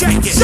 shake it,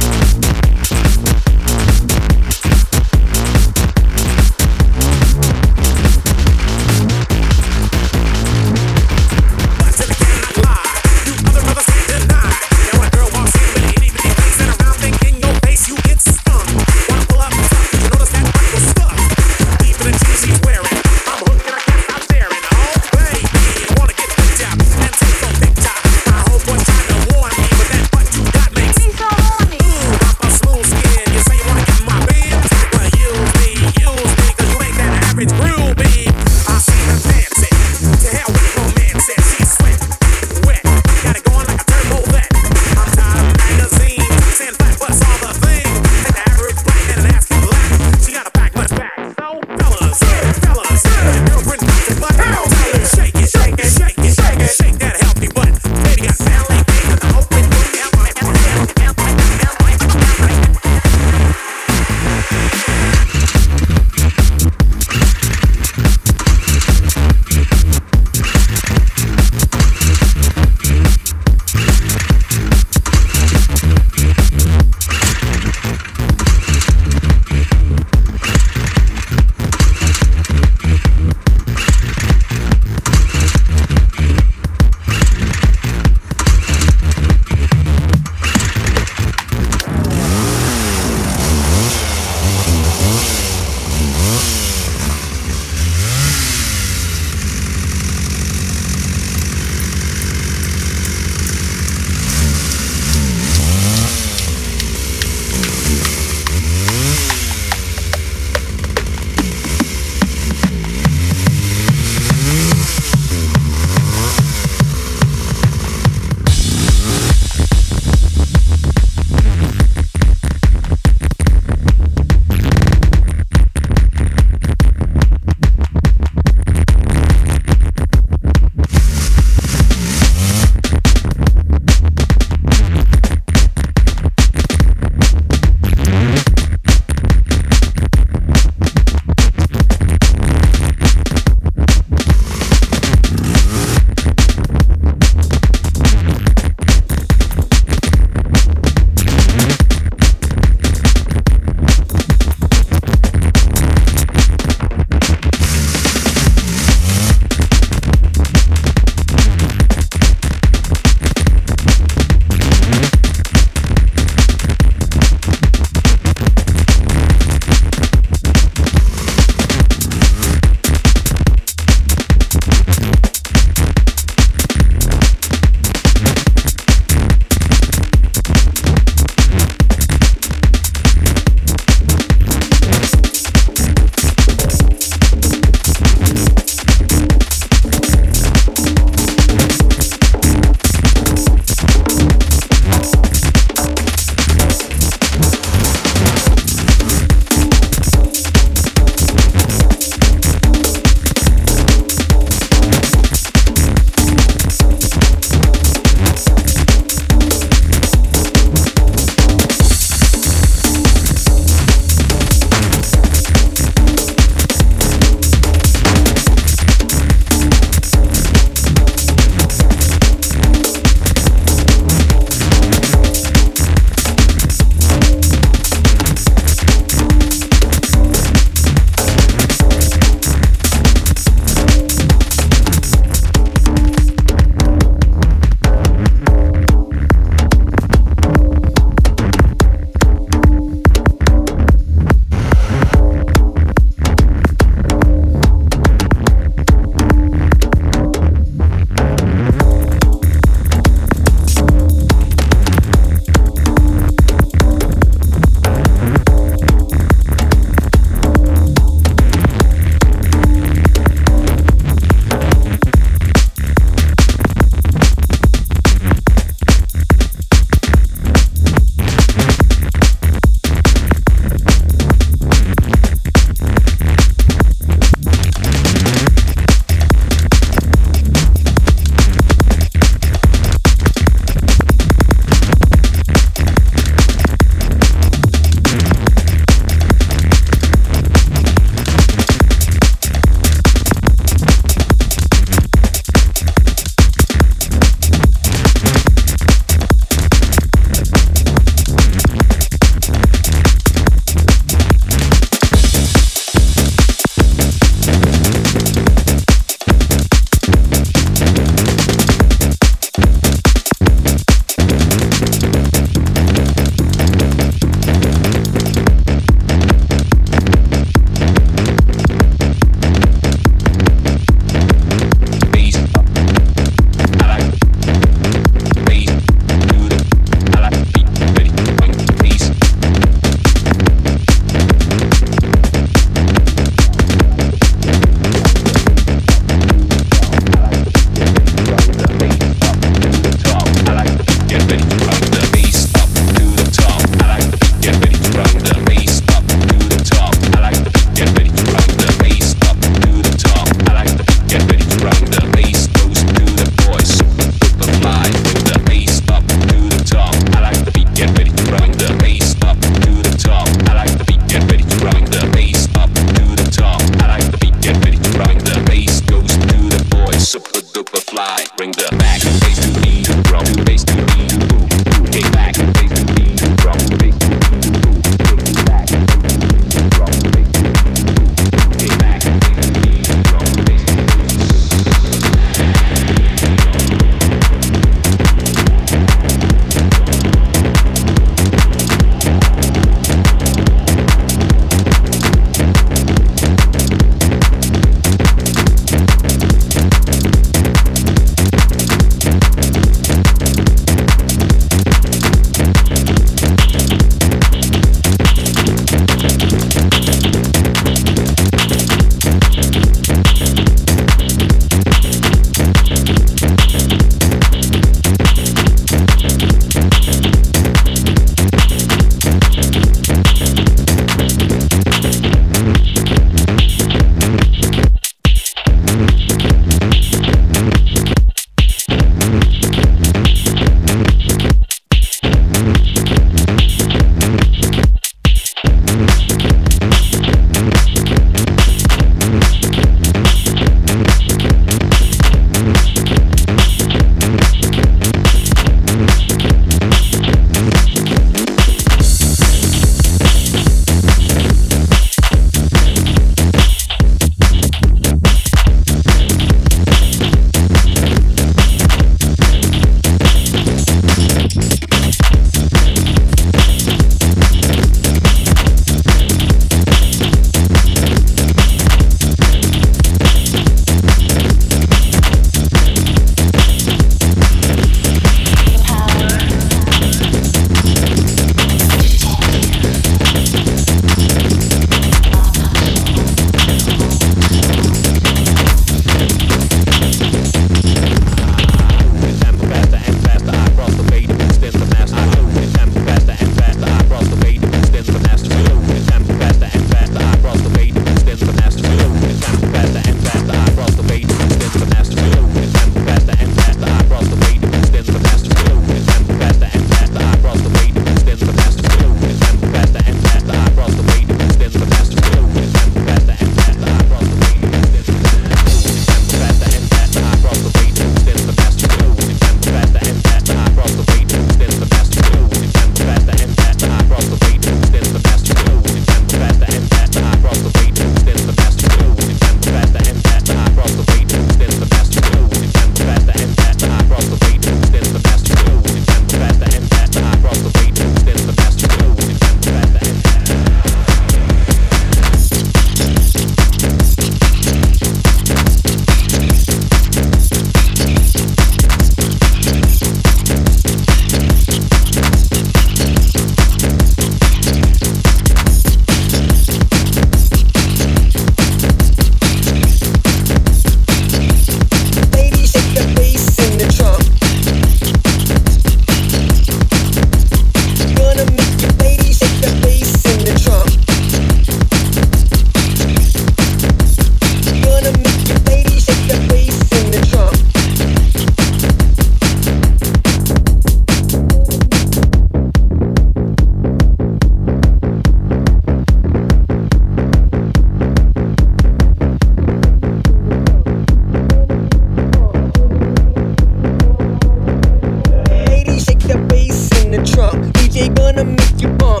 Yeah.